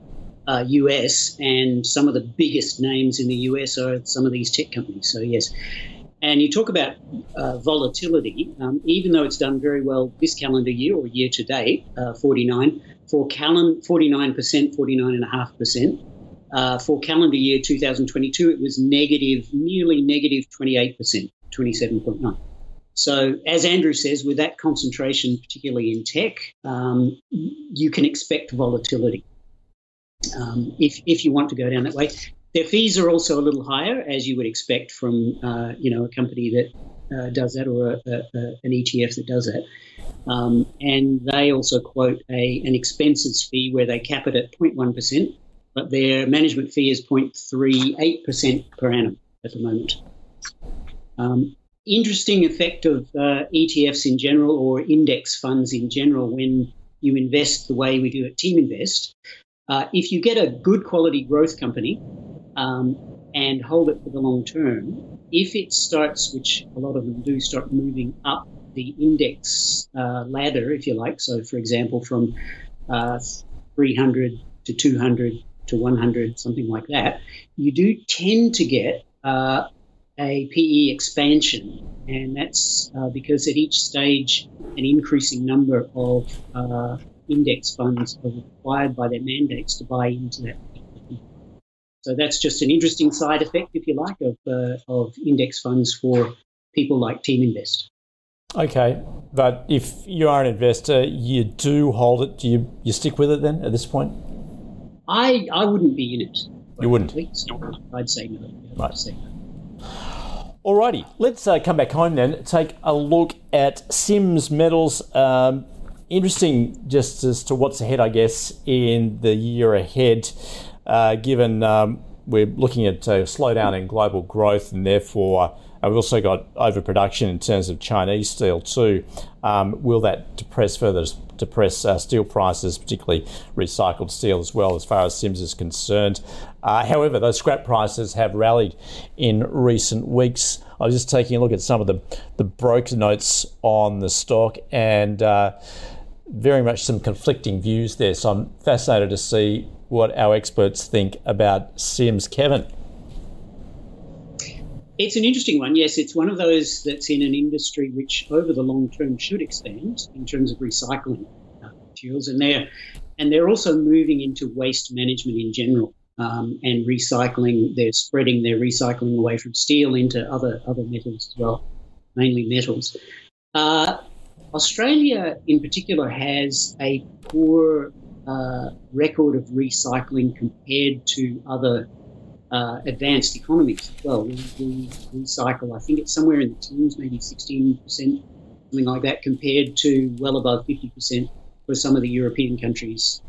uh, US, and some of the biggest names in the US are some of these tech companies. So yes. And you talk about uh, volatility, um, even though it's done very well this calendar year or year to date, uh, 49 for calen 49%, 49.5%. Uh, for calendar year 2022, it was negative, nearly negative 28%, 27.9. So, as Andrew says, with that concentration, particularly in tech, um, you can expect volatility um, if, if you want to go down that way. Their fees are also a little higher, as you would expect from uh, you know a company that uh, does that or a, a, a, an ETF that does that. Um, and they also quote a, an expenses fee where they cap it at 0.1%, but their management fee is 0.38% per annum at the moment. Um, interesting effect of uh, ETFs in general or index funds in general when you invest the way we do at Teaminvest. Uh, if you get a good quality growth company um, and hold it for the long term, if it starts, which a lot of them do, start moving up the index uh, ladder, if you like, so for example, from uh, 300 to 200 to 100, something like that, you do tend to get uh, a PE expansion. And that's uh, because at each stage, an increasing number of uh, index funds are required by their mandates to buy into that. So that's just an interesting side effect, if you like, of, uh, of index funds for people like Teaminvest. Okay, but if you are an investor, you do hold it. Do you you stick with it then at this point? I I wouldn't be in it. You wouldn't. I'd say no. Right. Say no. Alrighty, let's uh, come back home then. Take a look at Sims Metals. Um, interesting just as to what's ahead, I guess, in the year ahead, uh, given um, we're looking at a slowdown in global growth and therefore uh, we've also got overproduction in terms of Chinese steel too. Um, will that depress further depress uh, steel prices, particularly recycled steel as well, as far as Sims is concerned? Uh, however, those scrap prices have rallied in recent weeks. I was just taking a look at some of the the broker notes on the stock and. Uh, very much some conflicting views there, so I'm fascinated to see what our experts think about Sims. Kevin. It's an interesting one. Yes, it's one of those that's in an industry which, over the long term, should expand in terms of recycling uh, materials, and they're and they're also moving into waste management in general um, and recycling. They're spreading their recycling away from steel into other other metals as well, mainly metals. Uh, Australia, in particular, has a poor uh, record of recycling compared to other uh, advanced economies as well. We, we, recycle, I think it's somewhere in the teens, maybe 16%, something like that, compared to well above 50% for some of the European countries.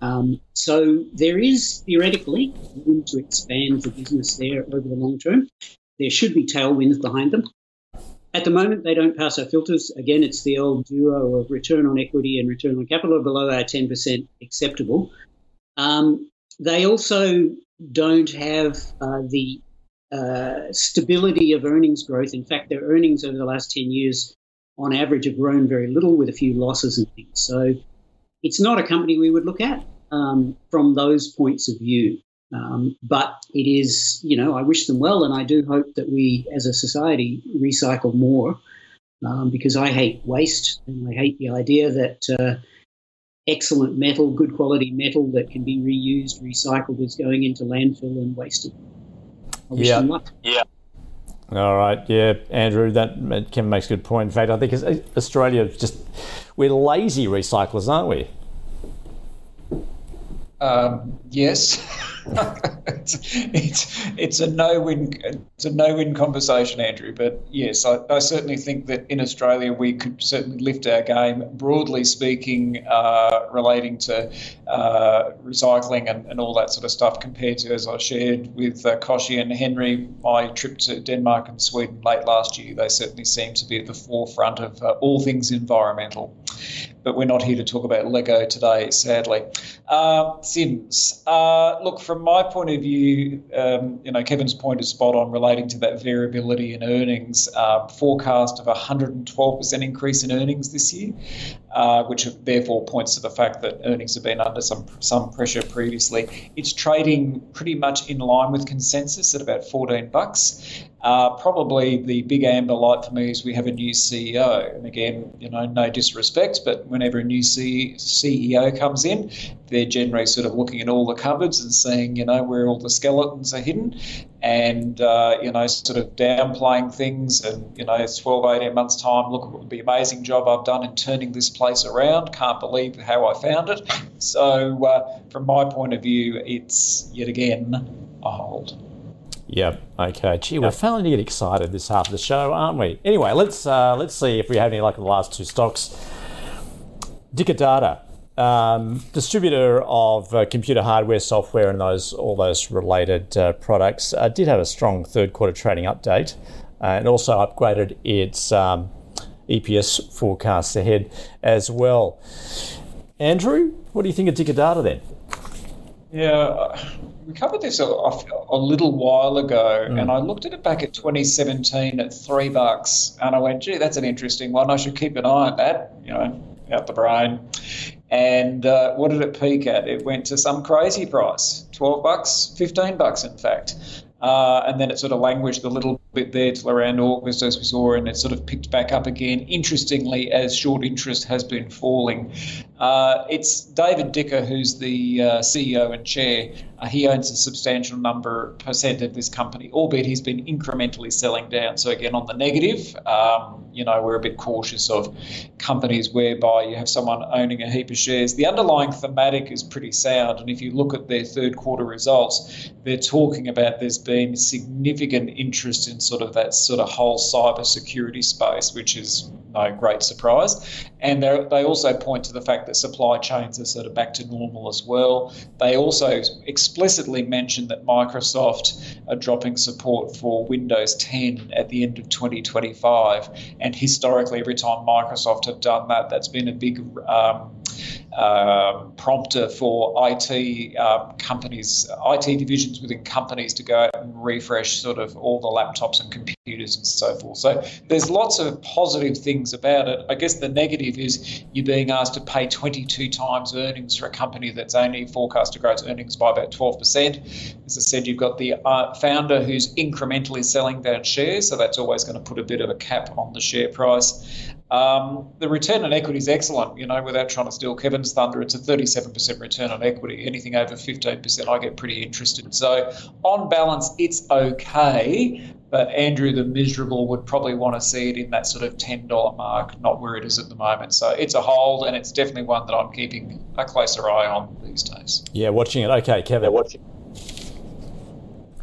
Um, so there is theoretically room to expand the business there over the long term. There should be tailwinds behind them. At the moment, they don't pass our filters. Again, it's the old duo of return on equity and return on capital below our 10% acceptable. Um, they also don't have uh, the uh, stability of earnings growth. In fact, their earnings over the last 10 years, on average, have grown very little with a few losses and things. So it's not a company we would look at um, from those points of view. Um, but it is, you know, I wish them well, and I do hope that we as a society recycle more um, because I hate waste and I hate the idea that. Uh, excellent metal, good quality metal that can be reused, recycled is going into landfill and wasted. yeah. Yeah. All right, yeah, Andrew, that Kevin makes a good point. In fact, I think Australia just we're lazy recyclers, aren't we? Um, yes. it's, [laughs] it's, it's a no win it's a no win conversation, Andrew. But yes, I, I, certainly think that in Australia we could certainly lift our game. Broadly speaking, uh, relating to uh, recycling and, and all that sort of stuff, compared to as I shared with uh, Koshi and Henry, my trip to Denmark and Sweden late last year, they certainly seem to be at the forefront of uh, all things environmental but we're not here to talk about Lego today, sadly. Uh, Sims. Uh, look, from my point of view, um, you know, Kevin's point is spot on relating to that variability in earnings. Uh, forecast of 112% increase in earnings this year, uh, which therefore points to the fact that earnings have been under some some pressure previously. It's trading pretty much in line with consensus at about 14 bucks. Uh, probably the big amber light for me is we have a new CEO. And again, you know, no disrespect, but whenever a new CEO comes in, they're generally sort of looking at all the cupboards and seeing, you know, where all the skeletons are hidden and, uh, you know, sort of downplaying things. And, you know, it's 12, 18 months' time. Look at the amazing job I've done in turning this place around. Can't believe how I found it. So, uh, from my point of view, it's yet again a hold. Yep. Okay. Gee, we're failing to get excited this half of the show, aren't we? Anyway, let's uh, let's see if we have any luck in the last two stocks. Dicker Data, um, distributor of uh, computer hardware, software, and those all those related uh, products, uh, did have a strong third quarter trading update, uh, and also upgraded its um, EPS forecasts ahead as well. Andrew, what do you think of Dicker Data then? Yeah, we covered this a, a little while ago, mm. and I looked at it back at 2017 at three bucks, and I went, "Gee, that's an interesting one. I should keep an eye on that." You know, out the brain. And uh, what did it peak at? It went to some crazy price, 12 bucks, 15 bucks, in fact. Uh, and then it sort of languished a little bit there till around August, as we saw, and it sort of picked back up again. Interestingly, as short interest has been falling, uh, it's David Dicker who's the uh, CEO and chair. Uh, he owns a substantial number percent of this company, albeit he's been incrementally selling down. So again, on the negative, um, you know, we're a bit cautious of companies whereby you have someone owning a heap of shares. The underlying thematic is pretty sound, and if you look at their third quarter results, they're talking about there's been significant interest in in sort of that sort of whole cyber security space, which is no great surprise. And they also point to the fact that supply chains are sort of back to normal as well. They also explicitly mention that Microsoft are dropping support for Windows 10 at the end of 2025. And historically, every time Microsoft have done that, that's been a big um, um, prompter for IT um, companies, IT divisions within companies to go out and refresh sort of all the laptops and computers and so forth. So there's lots of positive things about it. I guess the negative is you're being asked to pay 22 times earnings for a company that's only forecast to grow its earnings by about 12%. As I said, you've got the uh, founder who's incrementally selling down shares, so that's always going to put a bit of a cap on the share price. Um, the return on equity is excellent, you know, without trying to steal Kevin's thunder. It's a 37% return on equity. Anything over 15%, I get pretty interested. So, on balance, it's okay. But Andrew, the miserable, would probably want to see it in that sort of $10 mark, not where it is at the moment. So, it's a hold, and it's definitely one that I'm keeping a closer eye on these days. Yeah, watching it. Okay, Kevin. Yeah, watching.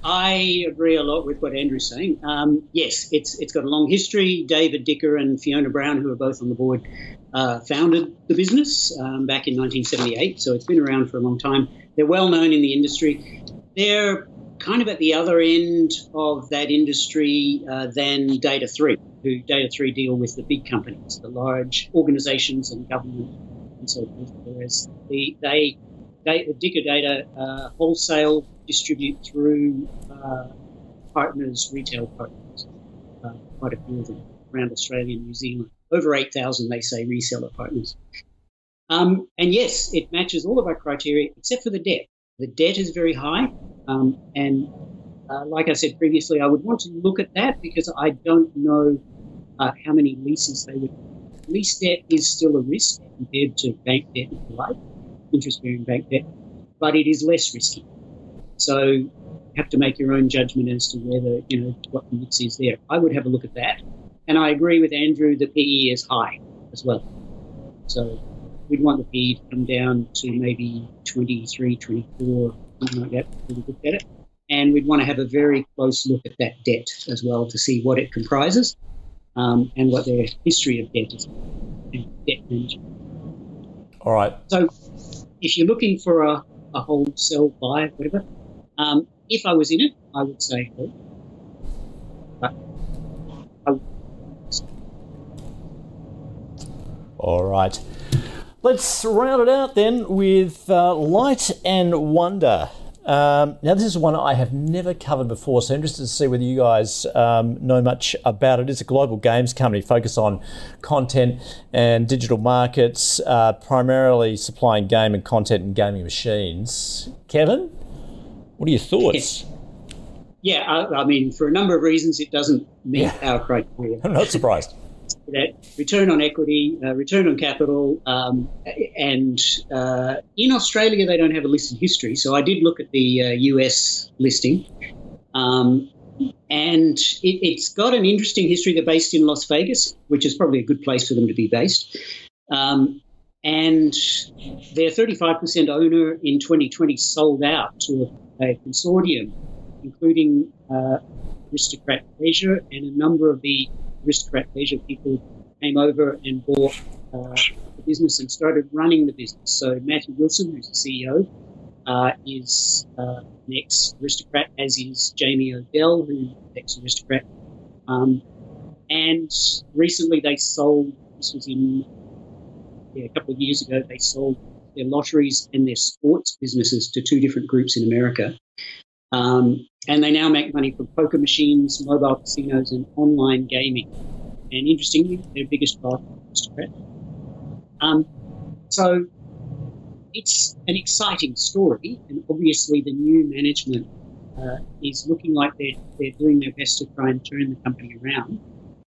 I agree a lot with what Andrew's saying. Um, yes, it's it's got a long history. David Dicker and Fiona Brown, who are both on the board, uh, founded the business um, back in 1978, so it's been around for a long time. They're well known in the industry. They're kind of at the other end of that industry uh, than Data#3, who Data#3 deal with the big companies, the large organizations and government and so forth. Whereas the, they, they, the Dicker Data uh, wholesale distribute through uh, partners, retail partners, uh, quite a few of them around Australia and New Zealand. Over 8,000, they say, reseller partners. Um, and yes, it matches all of our criteria except for the debt. The debt is very high. Um, and uh, like I said previously, I would want to look at that because I don't know uh, how many leases they would. Lease debt is still a risk compared to bank debt, if you like, interest bearing bank debt, but it is less risky. So you have to make your own judgment as to whether, you know, what the mix is there. I would have a look at that. And I agree with Andrew, the PE is high as well. So we'd want the PE to come down to maybe 23, 24, something like that, look at it. And we'd want to have a very close look at that debt as well to see what it comprises um, and what their history of debt is. Debt management. All right. So if you're looking for a, a wholesale buy, whatever, um, if I was in it, I would say hold. All right. Let's round it out then with uh, Light and Wonder. Um, now, this is one I have never covered before, so I'm interested to see whether you guys um, know much about it. It's a global games company focused on content and digital markets, uh, primarily supplying game and content and gaming machines. Kevin? What are your thoughts? Yeah, I, I mean, for a number of reasons, it doesn't meet yeah. our criteria. [laughs] I'm not surprised. That return on equity, uh, return on capital, um, and uh, in Australia they don't have a listed history. So I did look at the uh, US listing, um, and it, has got an interesting history. They're based in Las Vegas, which is probably a good place for them to be based. Um, and their 35% owner in 2020 sold out to a consortium, including uh, Aristocrat Leisure and a number of the Aristocrat Leisure people came over and bought uh, the business and started running the business. So Matthew Wilson, who's the CEO, uh, is uh, an ex-aristocrat, as is Jamie Odell, who's an ex-aristocrat. Um, and recently they sold, this was in yeah, a couple of years ago, they sold their lotteries and their sports businesses to two different groups in America. Um, and they now make money from poker machines, mobile casinos, and online gaming. And interestingly, their biggest part is Um, so it's an exciting story, and obviously the new management uh, is looking like they're, they're doing their best to try and turn the company around.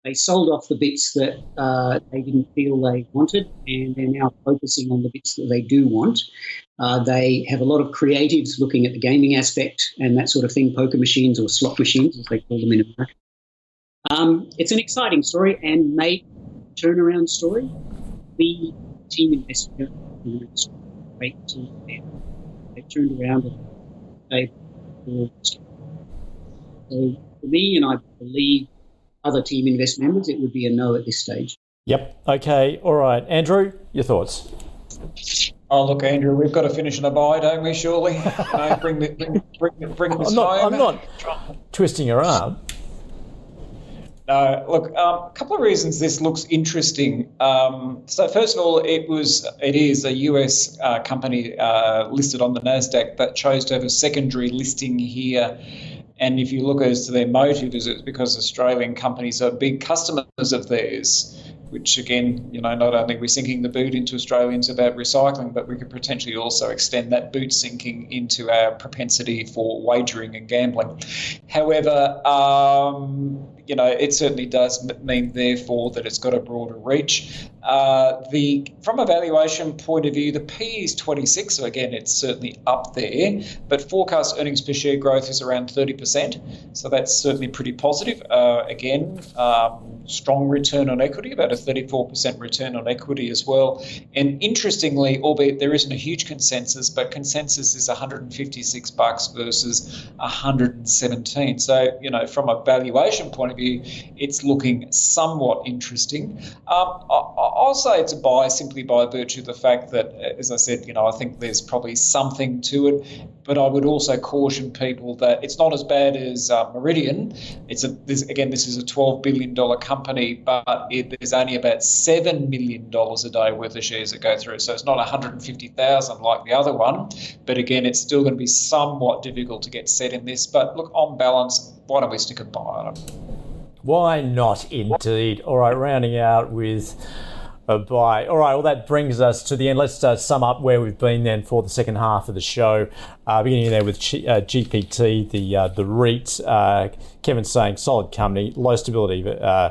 They sold off the bits that uh, they didn't feel they wanted, and they're now focusing on the bits that they do want. Uh, they have a lot of creatives looking at the gaming aspect and that sort of thing, poker machines or slot machines, as they call them in America. Um, it's an exciting story and made turnaround story. The team investor great team. They turned around and they so for me, and I believe other Teaminvest members, it would be a no at this stage. Yep. Okay. All right. Andrew, your thoughts? Oh, look, Andrew, we've got to finish in a buy, don't we, surely? [laughs] no, bring, the, bring, bring, bring this I'm not, home. I'm not twisting your arm. No, look, um, a couple of reasons this looks interesting. Um, so first of all, it was it is a US uh, company uh, listed on the Nasdaq that chose to have a secondary listing here. And if you look as to their motive, is it because Australian companies are big customers of theirs? which again, you know, not only we're sinking the boot into Australians about recycling, but we could potentially also extend that boot sinking into our propensity for wagering and gambling. However, um, you know, it certainly does mean, therefore, that it's got a broader reach. Uh, the from a valuation point of view, the P is 26, so again, it's certainly up there. But forecast earnings per share growth is around 30%, so that's certainly pretty positive. Uh, again, um, strong return on equity, about a 34% return on equity as well. And interestingly, albeit there isn't a huge consensus, but consensus is 156 bucks versus 117. So you know, from a valuation point of view, it's looking somewhat interesting. Um, I'll say it's a buy simply by virtue of the fact that, as I said, you know, I think there's probably something to it. But I would also caution people that it's not as bad as uh, Meridian. It's a this, again, this is a 12 billion dollar company, but it, there's only about seven million dollars a day worth of shares that go through. So it's not 150,000 like the other one. But again, it's still going to be somewhat difficult to get set in this. But look, on balance, why don't we stick a buy on it? Why not, indeed? All right, rounding out with a buy. All right, well, that brings us to the end. Let's uh, sum up where we've been then for the second half of the show. Uh, beginning there with G- uh, GPT, the uh, the REIT. Uh, Kevin saying solid company, low stability uh,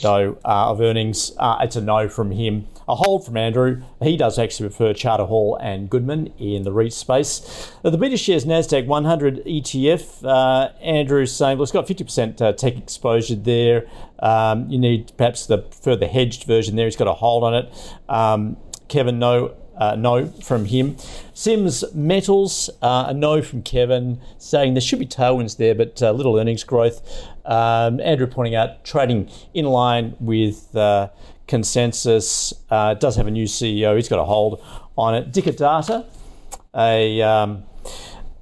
though of earnings. it's a no from him. A hold from Andrew. He does actually prefer Charter Hall and Goodman in the REIT space. the beta shares Nasdaq 100 ETF. Andrew saying, well, it's got 50% tech exposure there. Um, you need perhaps the further hedged version there. He's got a hold on it. Um, Kevin, no uh, no from him. Sims Metals, uh, a no from Kevin, saying there should be tailwinds there, but uh, little earnings growth. Um, Andrew pointing out trading in line with uh, consensus. Uh, does have a new CEO. He's got a hold on it. Dicker Data, a um,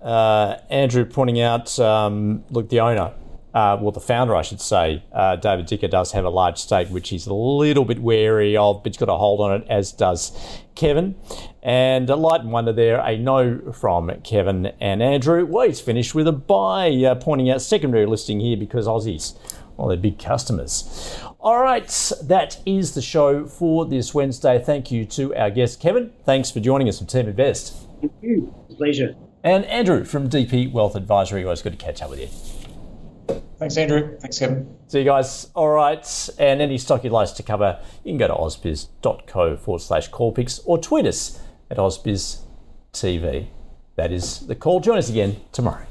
uh, Andrew pointing out, um, look, the owner uh, well, the founder, I should say, uh, David Dicker, does have a large stake, which he's a little bit wary of, but he's got a hold on it, as does Kevin. And a light and wonder there, a no from Kevin and Andrew. Well, he's finished with a buy, uh, pointing out secondary listing here because Aussies, well, they're big customers. All right, that is the show for this Wednesday. Thank you to our guest, Kevin. Thanks for joining us from Teaminvest. Thank you. Pleasure. And Andrew from DP Wealth Advisory. Always good to catch up with you. Thanks, Andrew. Thanks, Kevin. See you guys. All right. And any stock you'd like to cover, you can go to ausbiz.co forward slash callpicks or tweet us at ausbiztv. That is the call. Join us again tomorrow.